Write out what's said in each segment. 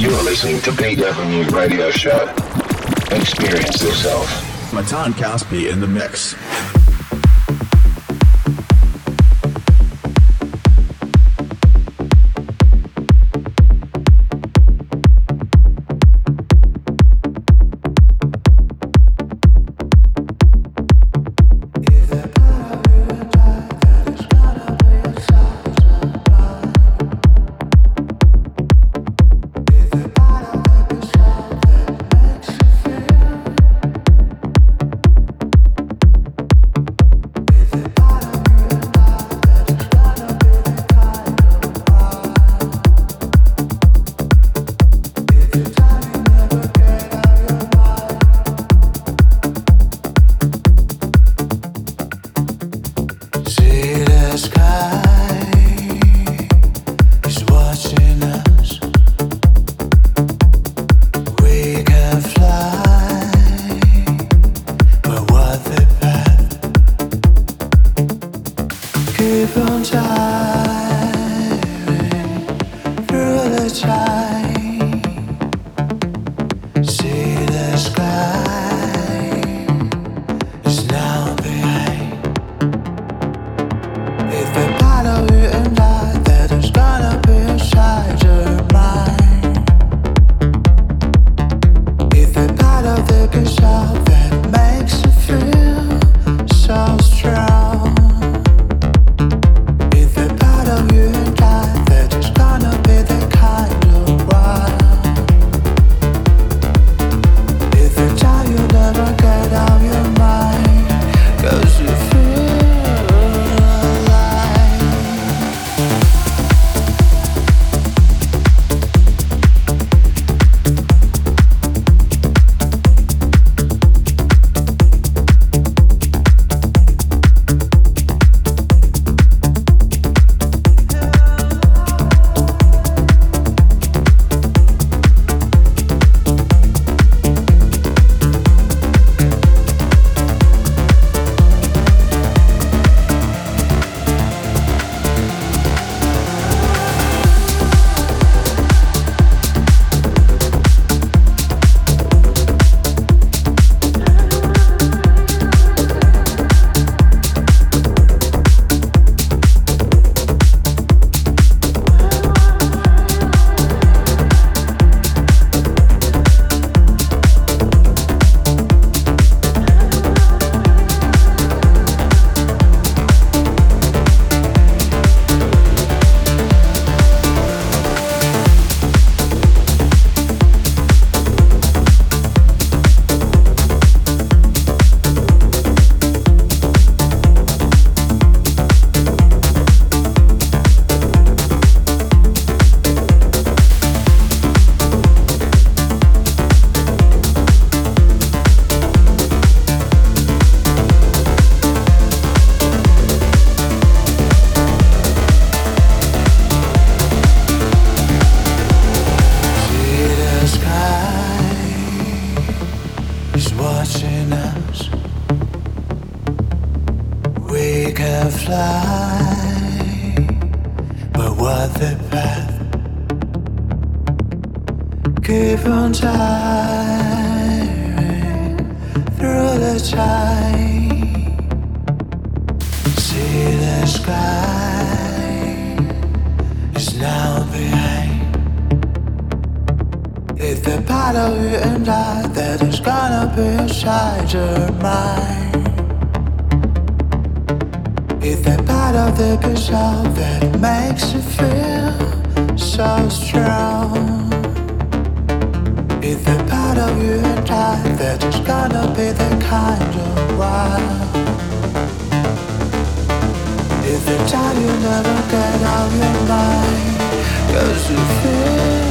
You're listening to Beat Avenue Radio Show. Experience yourself. Matan Caspi in the mix. the path. Keep on tiring through the time. See the sky is now behind. It's the part of you and I that is gonna be inside your mind. Is that part of the picture that makes you feel so strong? Is that part of you and I that is gonna be the kind of one? Is the time you never get out your mind? Cause you feel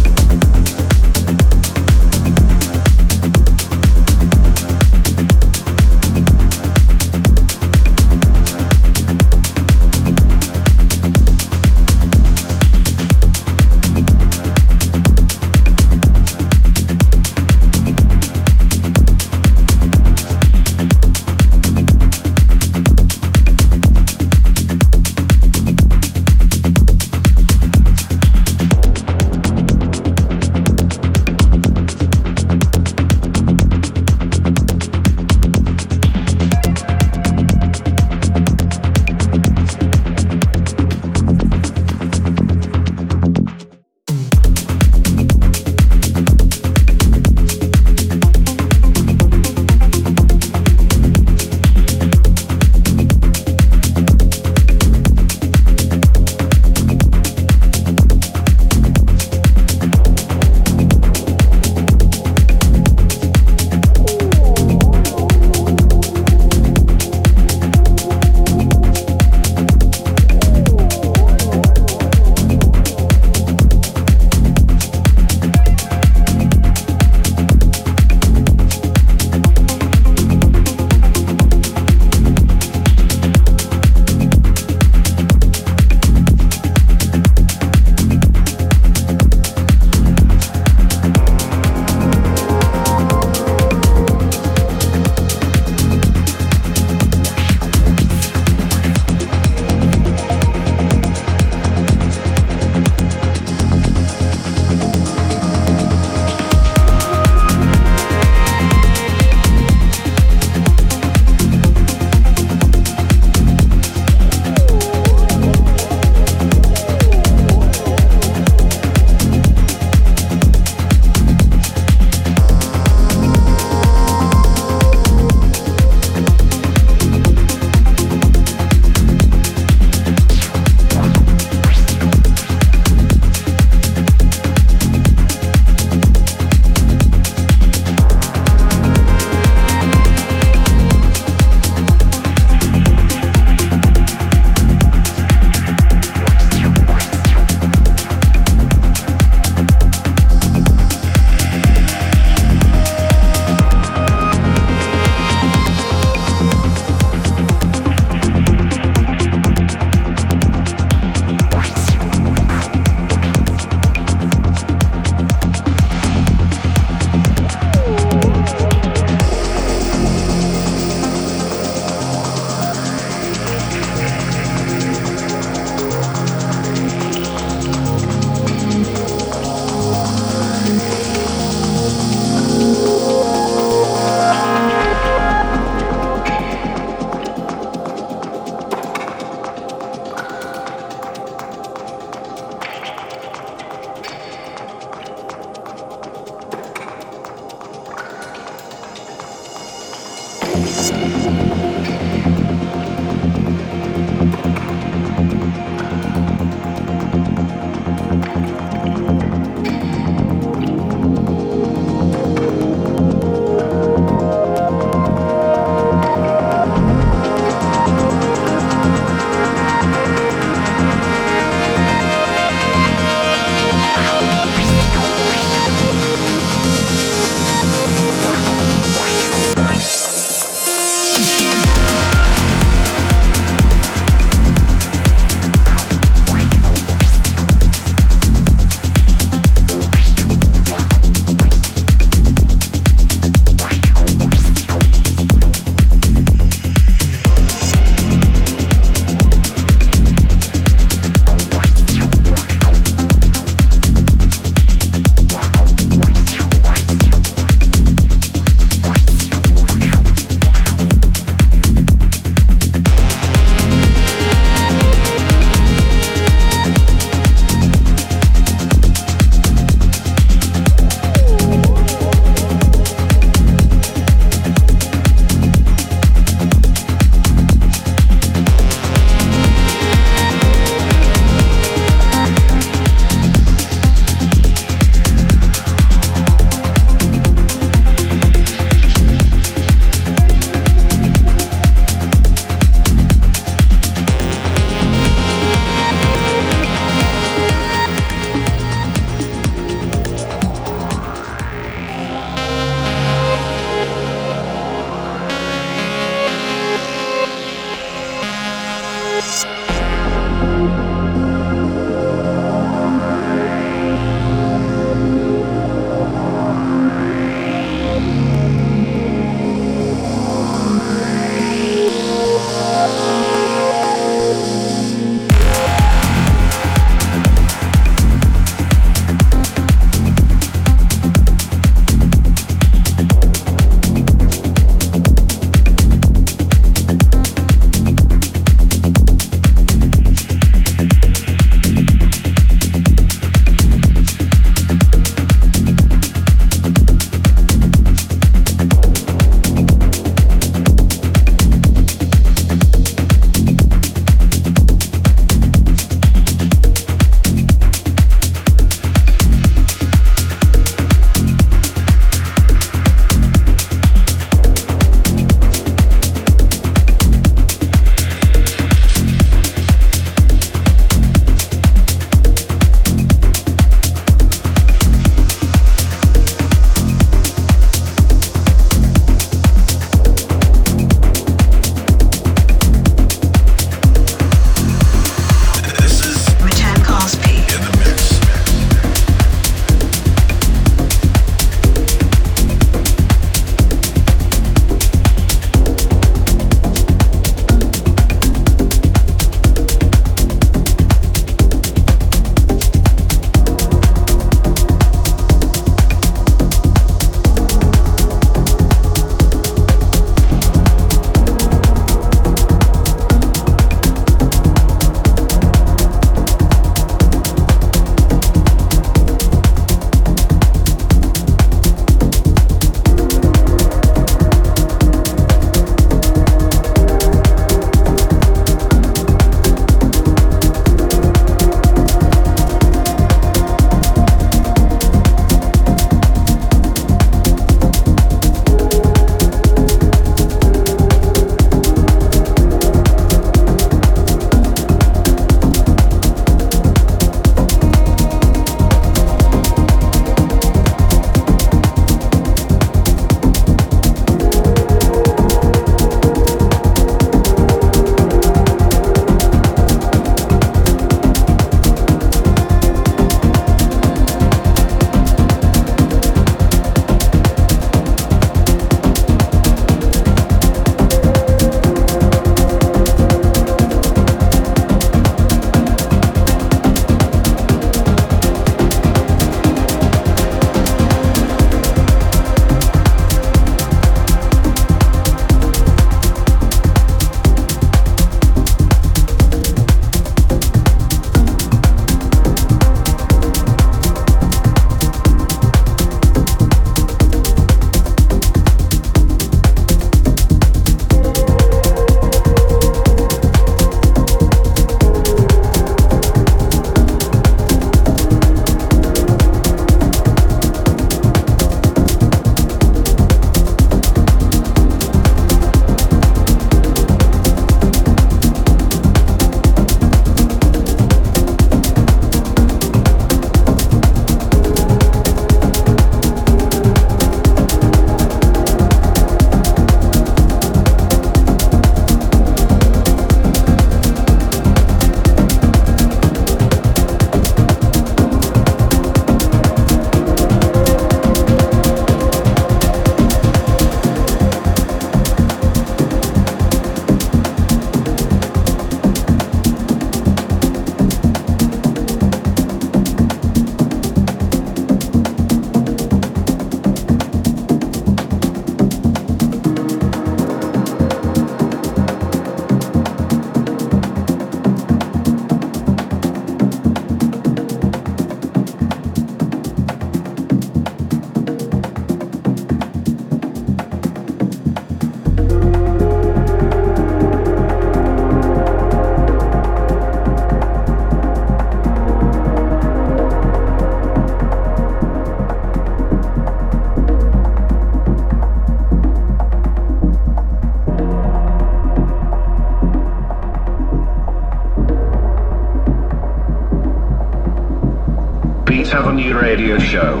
Radio Show.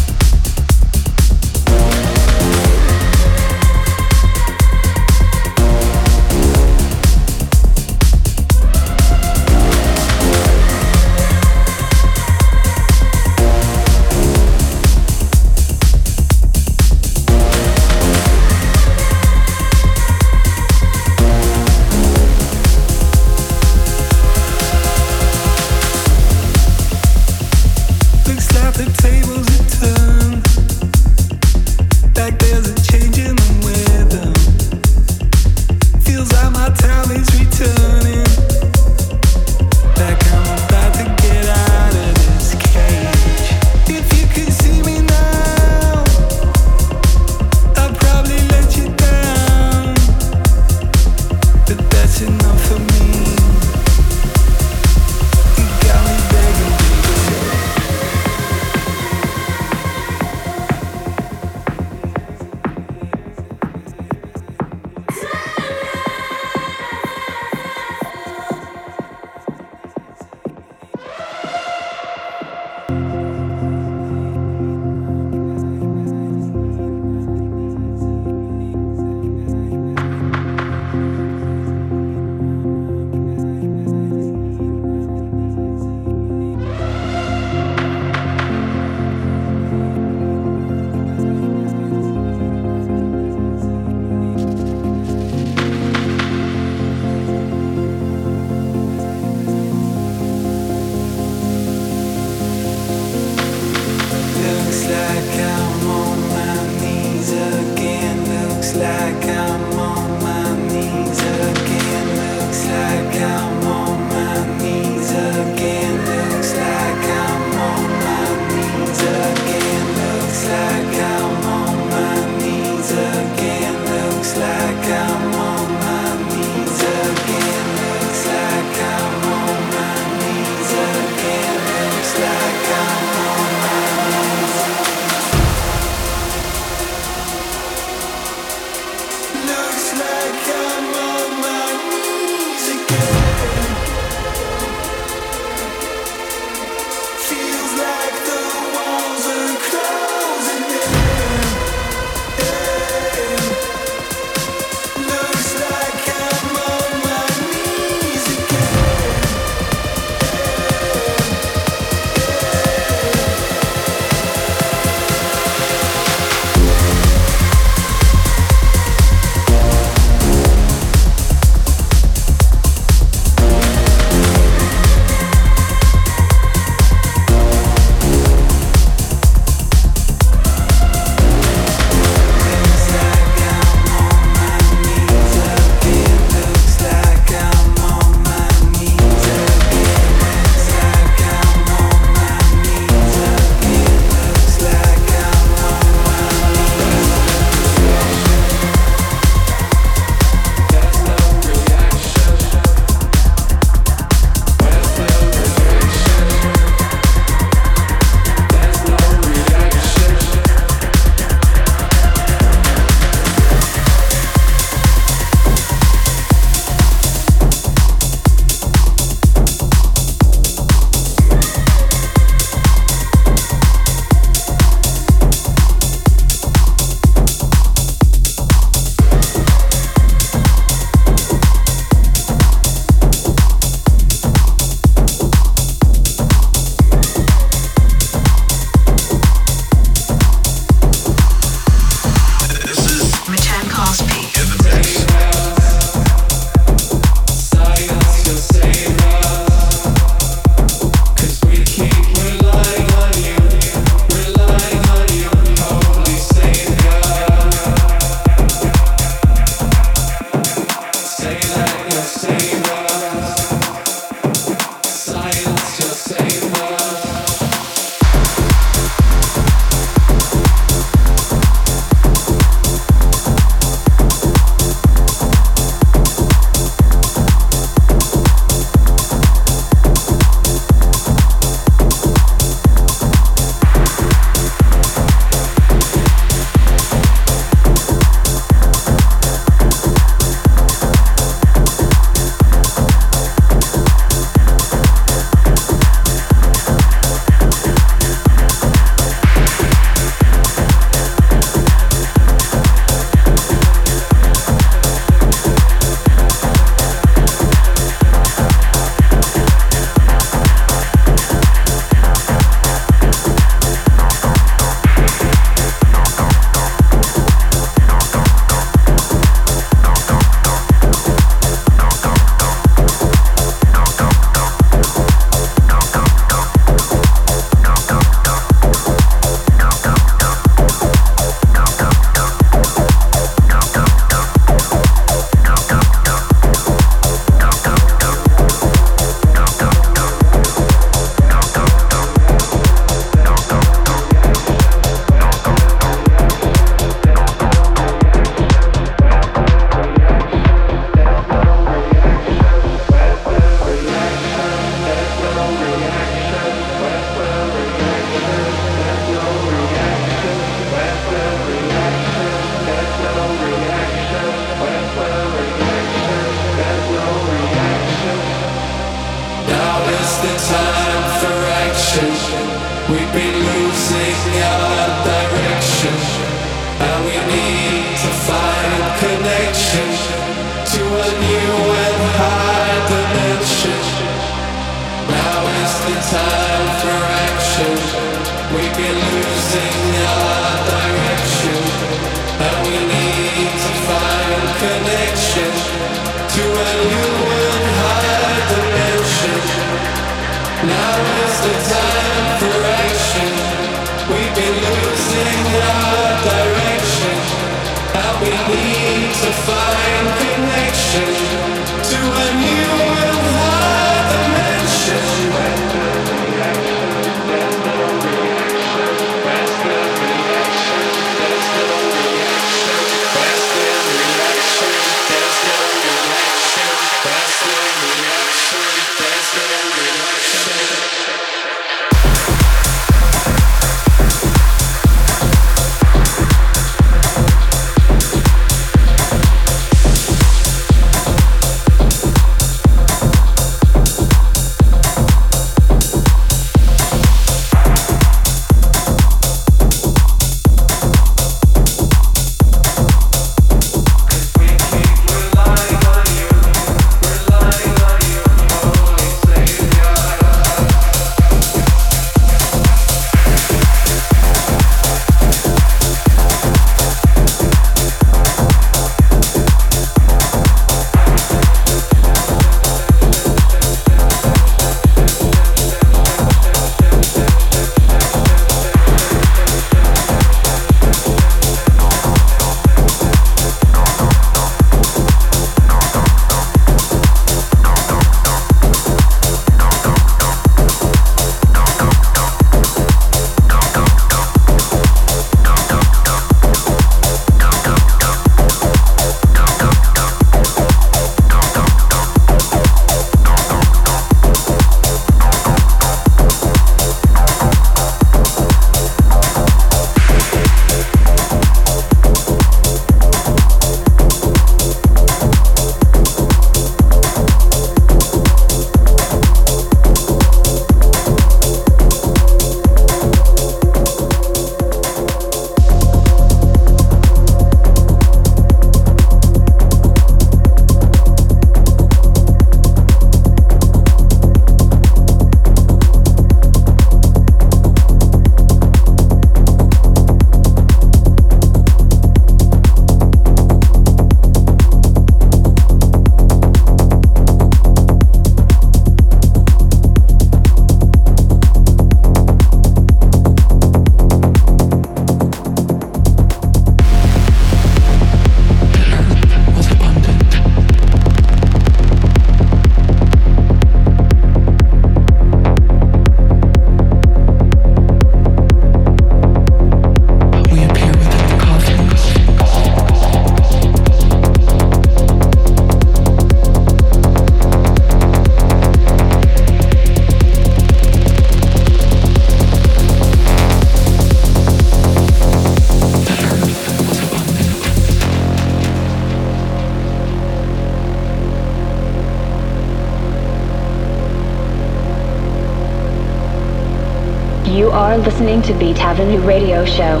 Listening to Beat Avenue Radio Show.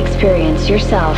Experience yourself.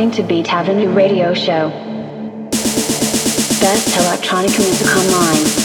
Listening to Beat Avenue Radio Show. Best electronic music online.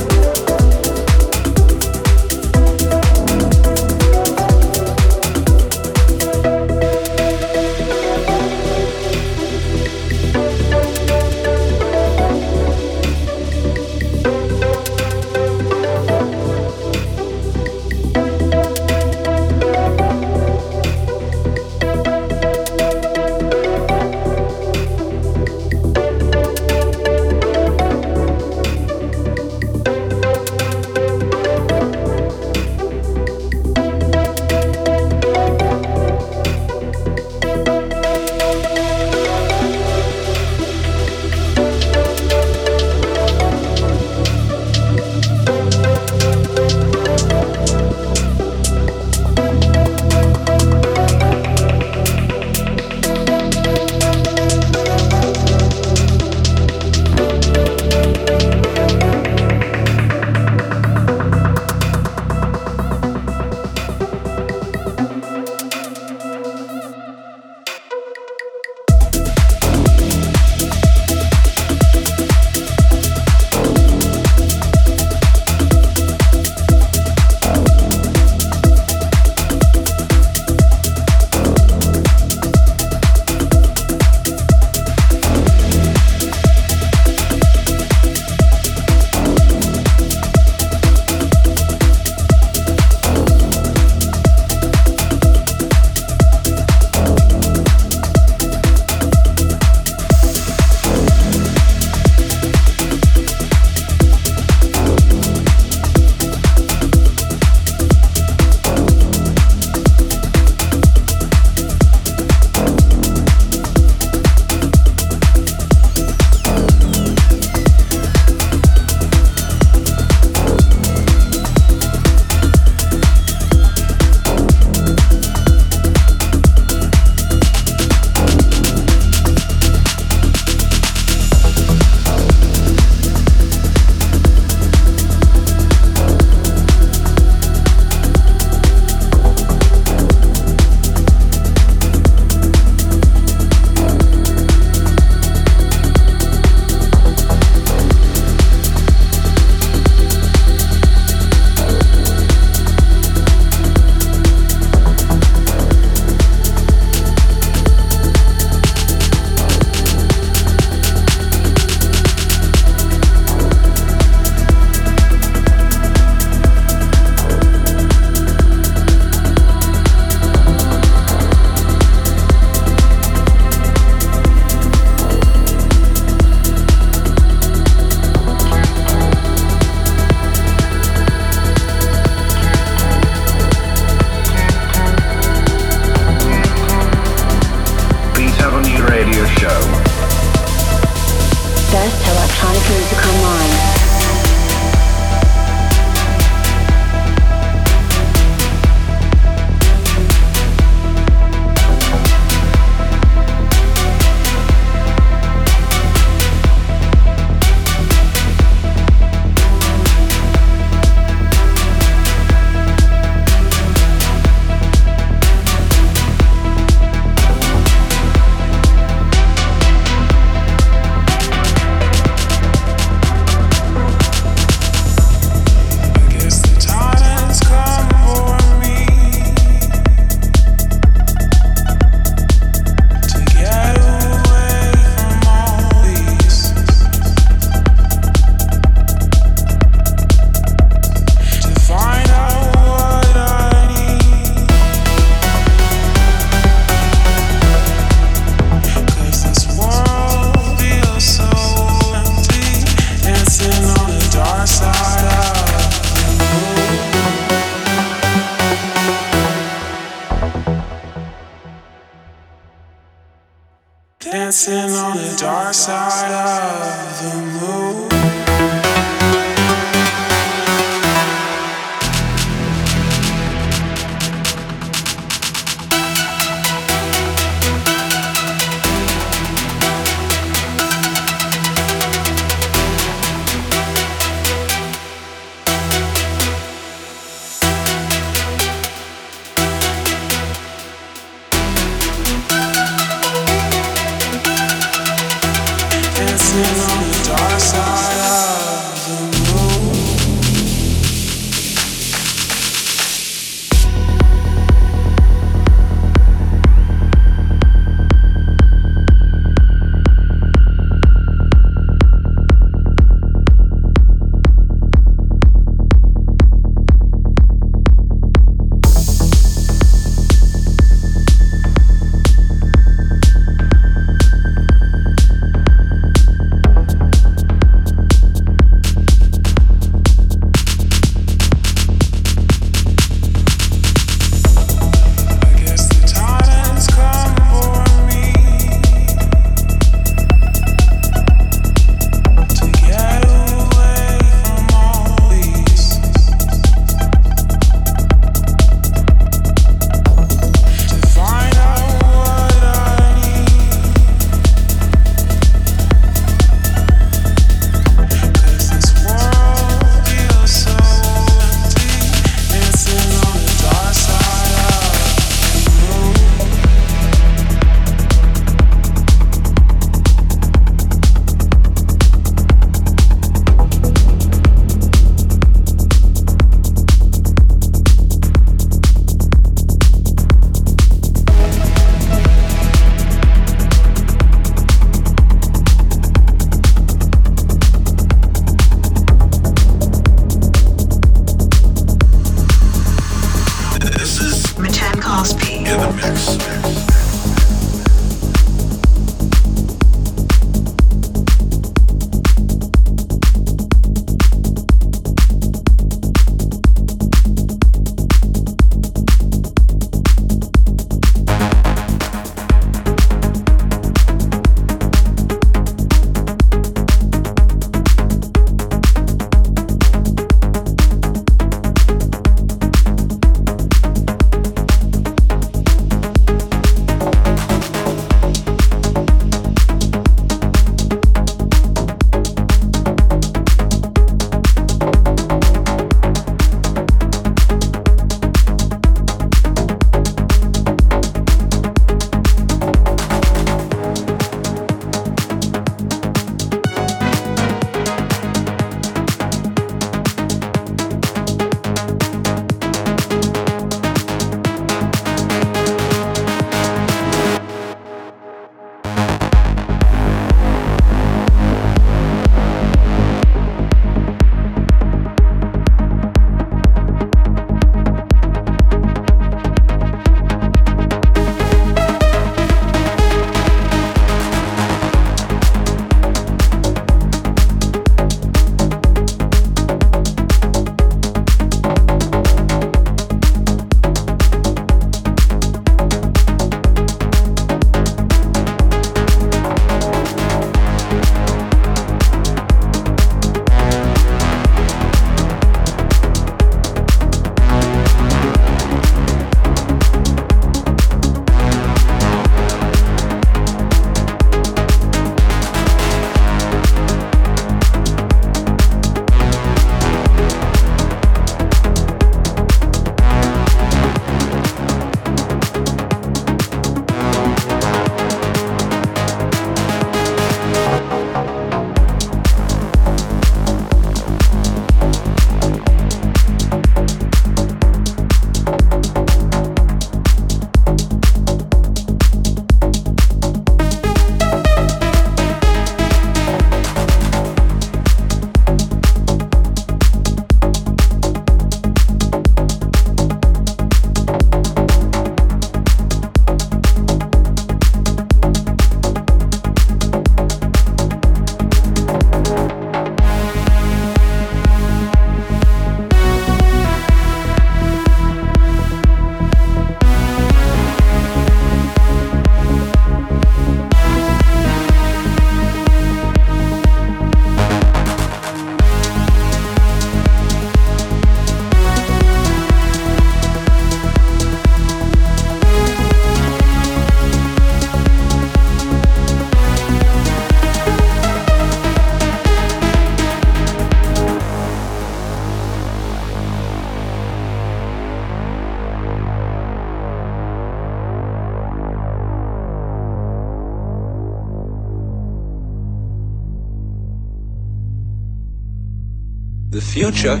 Future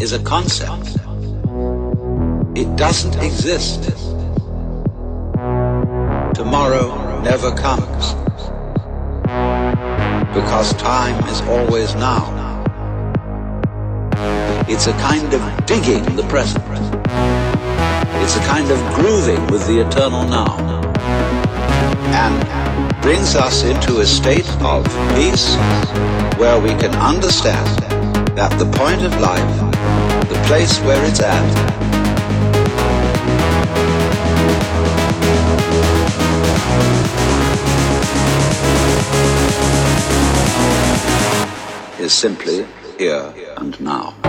is a concept. It doesn't exist. Tomorrow never comes. Because time is always now. It's a kind of digging the present. It's a kind of grooving with the eternal now. And brings us into a state of peace where we can understand that the point of life, the place where it's at, is simply here and now.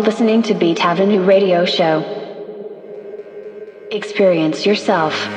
Listening to Beat Avenue Radio Show. Experience yourself.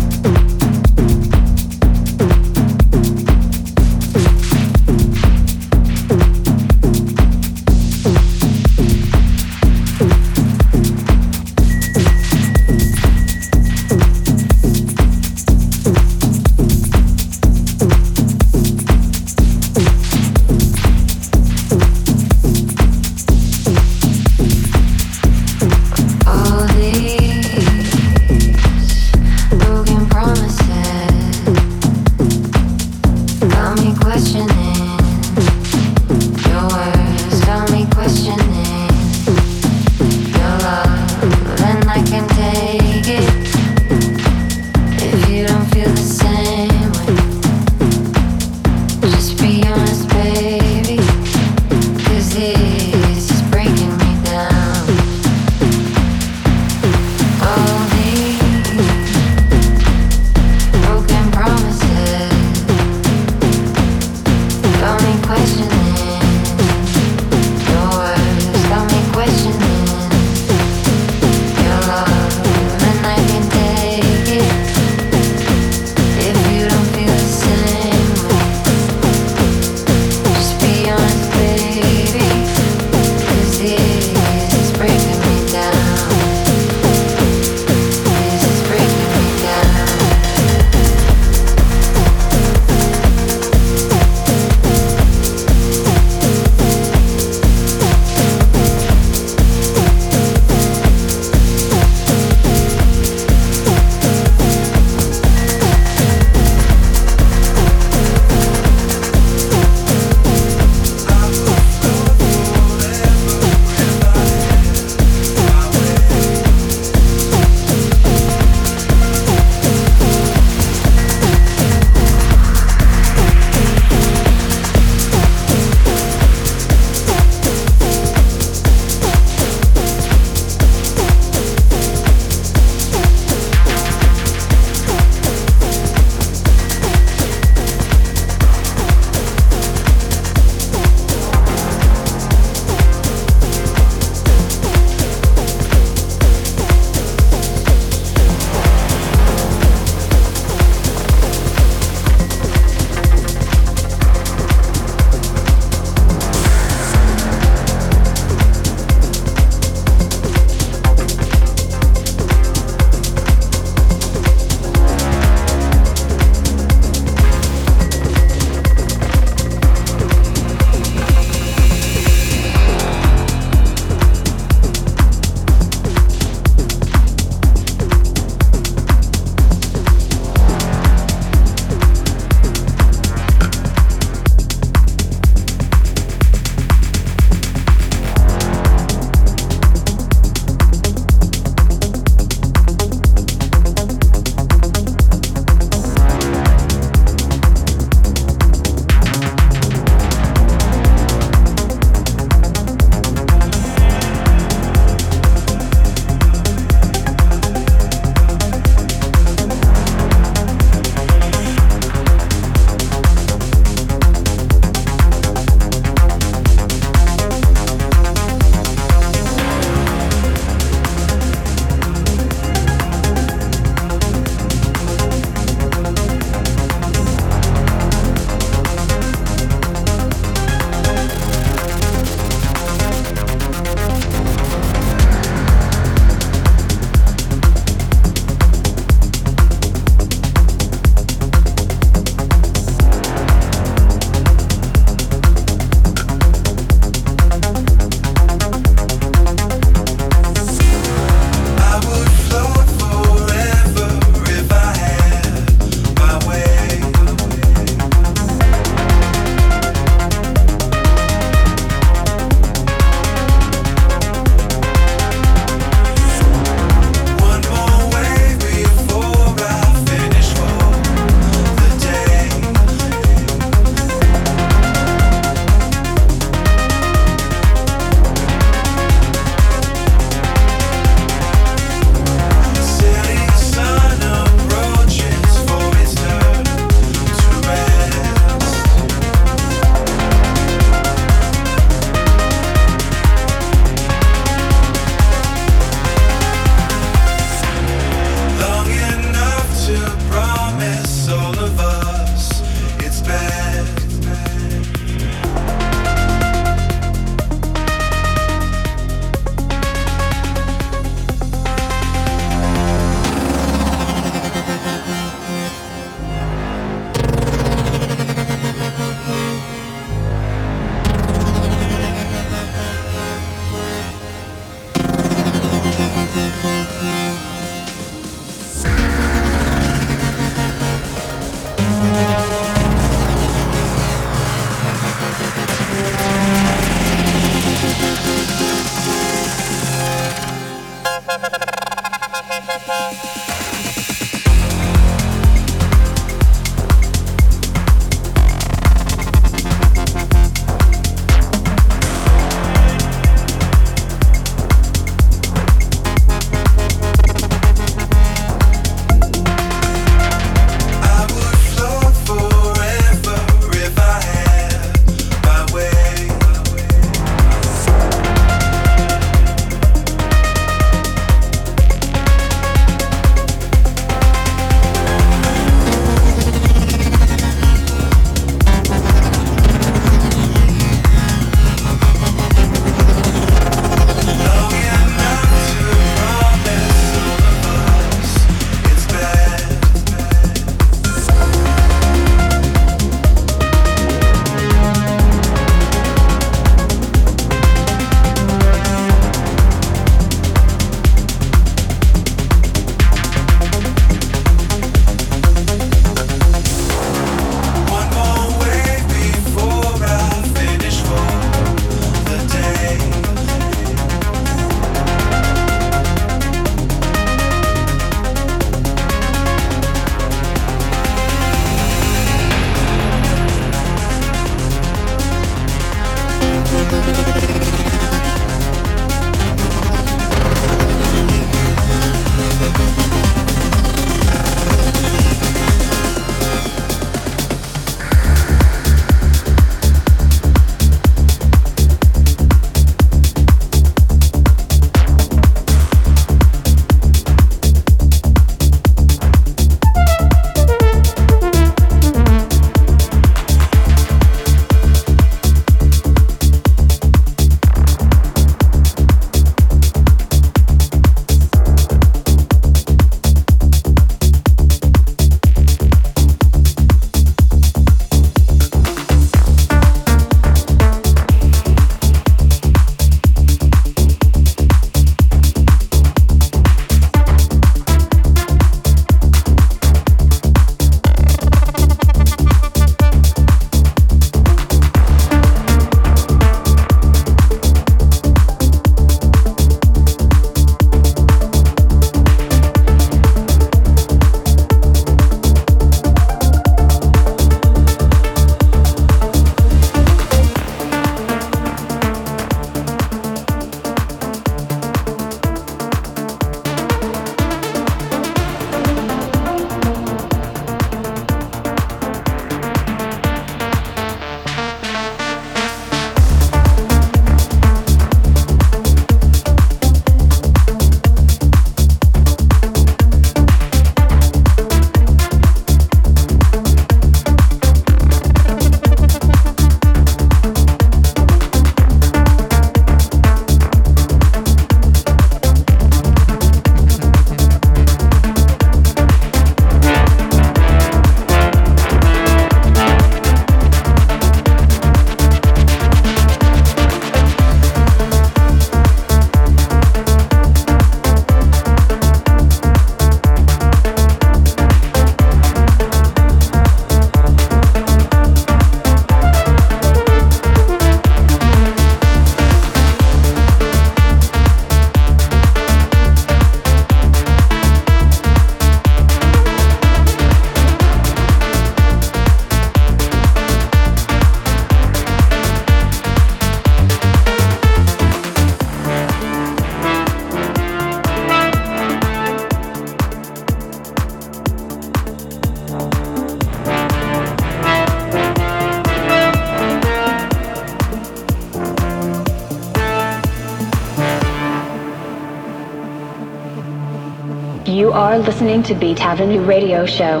Listening to Beat Avenue Radio Show.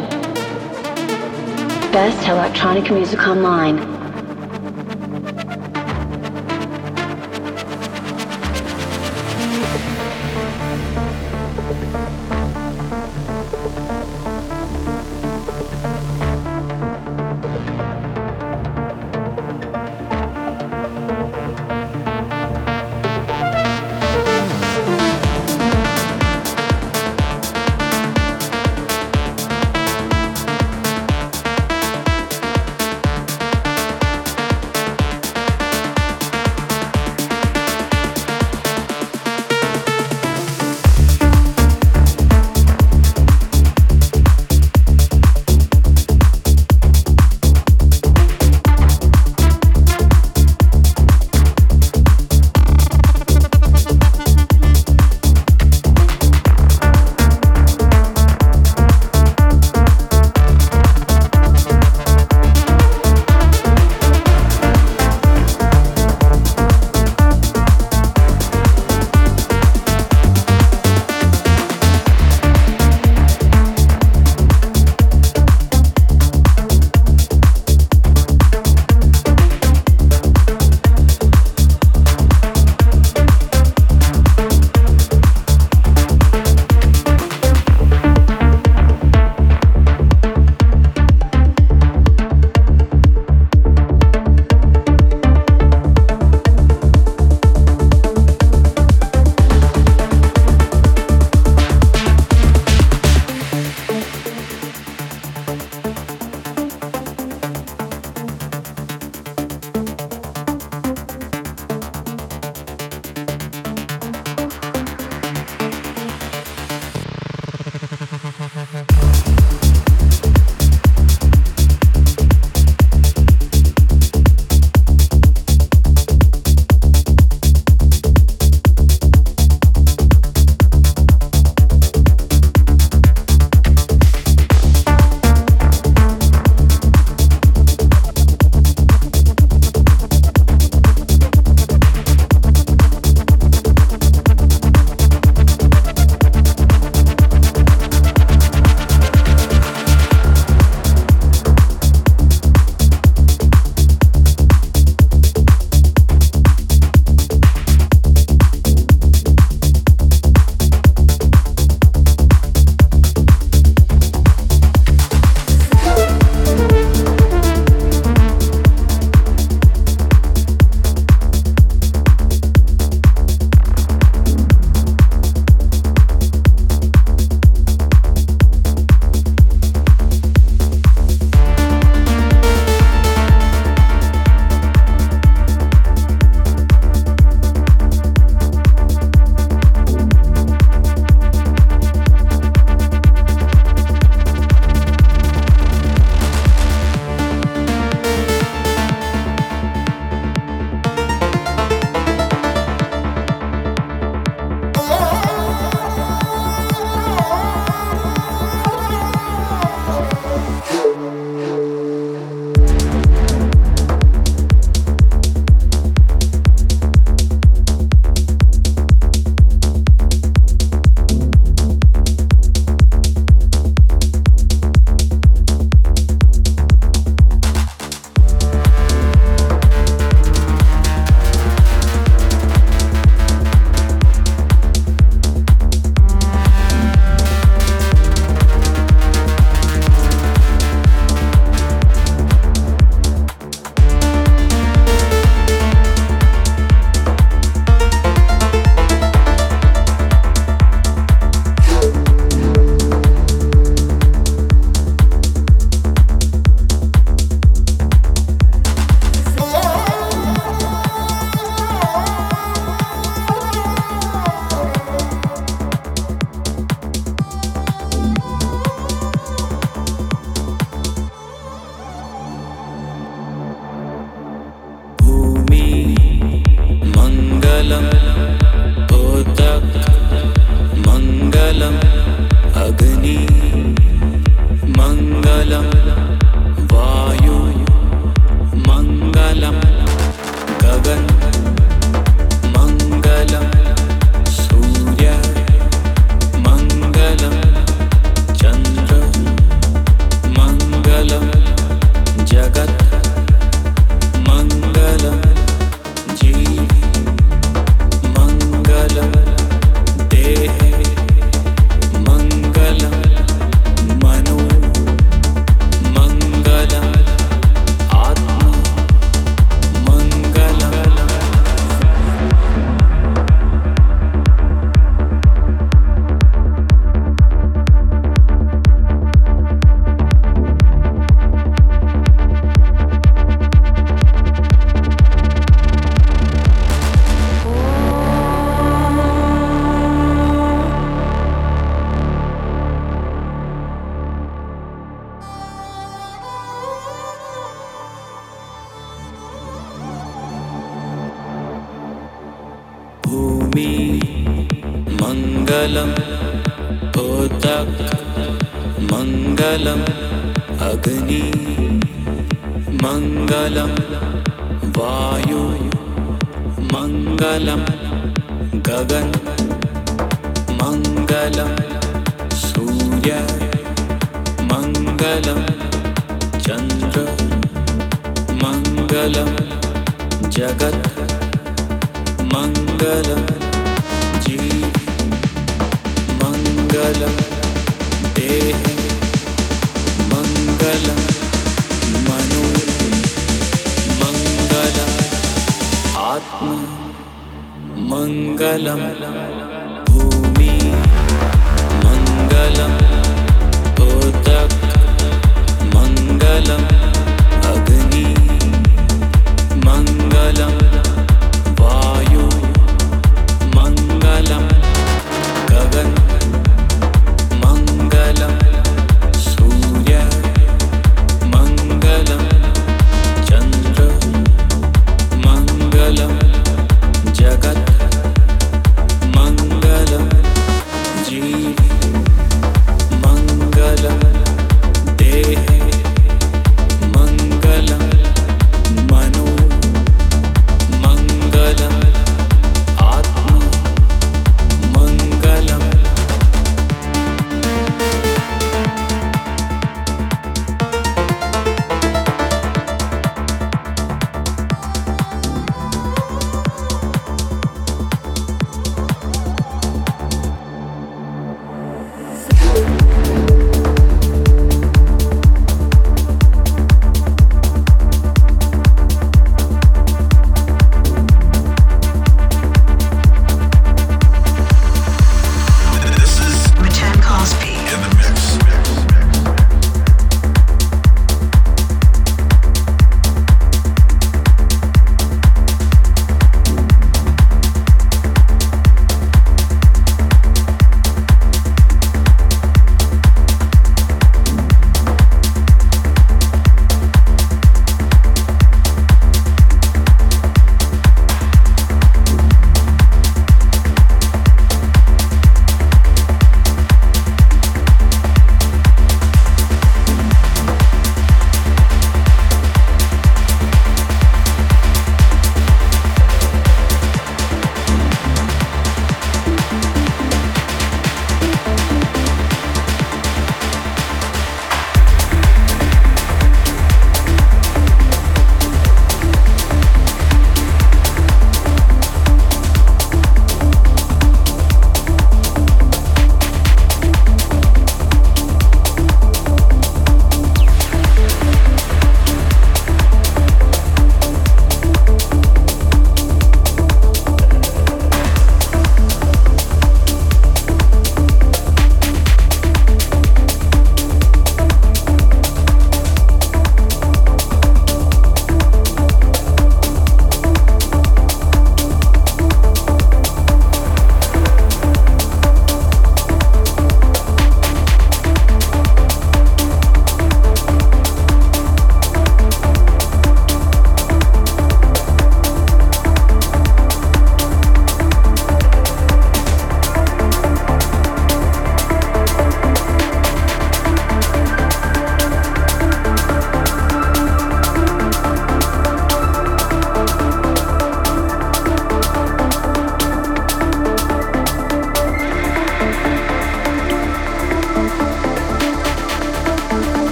Best electronic music online.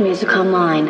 Music online.